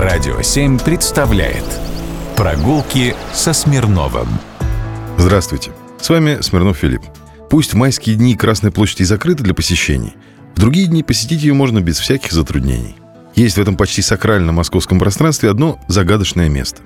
Радио 7 представляет Прогулки со Смирновым Здравствуйте, с вами Смирнов Филипп. Пусть в майские дни Красная площадь и закрыта для посещений, в другие дни посетить ее можно без всяких затруднений. Есть в этом почти сакральном московском пространстве одно загадочное место.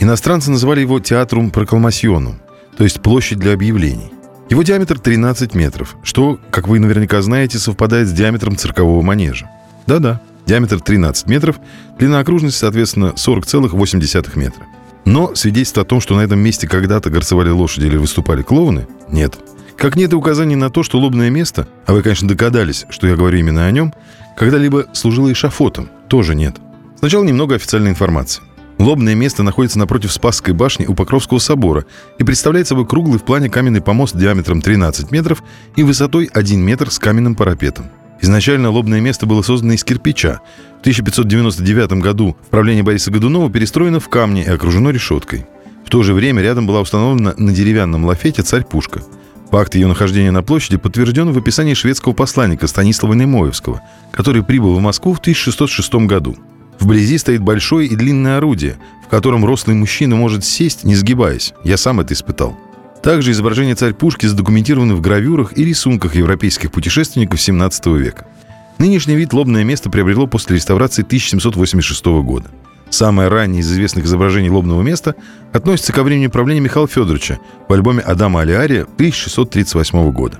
Иностранцы называли его театрум прокламационум, то есть площадь для объявлений. Его диаметр 13 метров, что, как вы наверняка знаете, совпадает с диаметром циркового манежа. Да-да, диаметр 13 метров, длина окружности, соответственно, 40,8 метра. Но свидетельство о том, что на этом месте когда-то горцевали лошади или выступали клоуны, нет. Как нет и указаний на то, что лобное место, а вы, конечно, догадались, что я говорю именно о нем, когда-либо служило эшафотом, тоже нет. Сначала немного официальной информации. Лобное место находится напротив Спасской башни у Покровского собора и представляет собой круглый в плане каменный помост диаметром 13 метров и высотой 1 метр с каменным парапетом. Изначально лобное место было создано из кирпича. В 1599 году в Бориса Годунова перестроено в камне и окружено решеткой. В то же время рядом была установлена на деревянном лафете царь-пушка. Факт ее нахождения на площади подтвержден в описании шведского посланника Станислава Немоевского, который прибыл в Москву в 1606 году. Вблизи стоит большое и длинное орудие, в котором рослый мужчина может сесть, не сгибаясь. Я сам это испытал. Также изображения царь-пушки задокументированы в гравюрах и рисунках европейских путешественников 17 века. Нынешний вид лобное место приобрело после реставрации 1786 года. Самое раннее из известных изображений лобного места относится ко времени правления Михаила Федоровича в альбоме Адама Алиария 1638 года.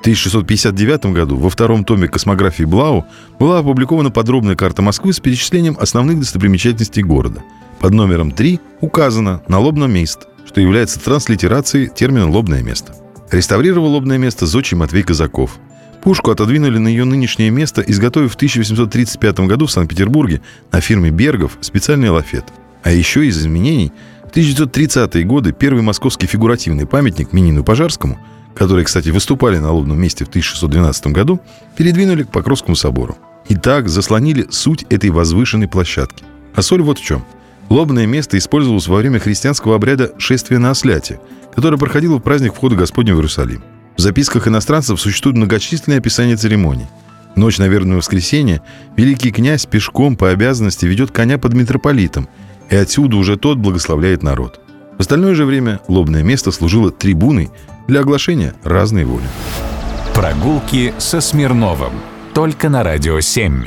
1659 году во втором томе космографии Блау была опубликована подробная карта Москвы с перечислением основных достопримечательностей города. Под номером 3 указано на лобном место, что является транслитерацией термина «лобное место». Реставрировал лобное место зодчий Матвей Казаков. Пушку отодвинули на ее нынешнее место, изготовив в 1835 году в Санкт-Петербурге на фирме «Бергов» специальный лафет. А еще из изменений в 1930-е годы первый московский фигуративный памятник Минину Пожарскому – которые, кстати, выступали на лобном месте в 1612 году, передвинули к Покровскому собору. И так заслонили суть этой возвышенной площадки. А соль вот в чем. Лобное место использовалось во время христианского обряда шествия на осляте, которое проходило в праздник входа Господня в Иерусалим. В записках иностранцев существуют многочисленные описания церемоний. Ночь на верное воскресенье великий князь пешком по обязанности ведет коня под митрополитом, и отсюда уже тот благословляет народ. В остальное же время лобное место служило трибуной для оглашения разной воли. Прогулки со Смирновым. Только на Радио 7.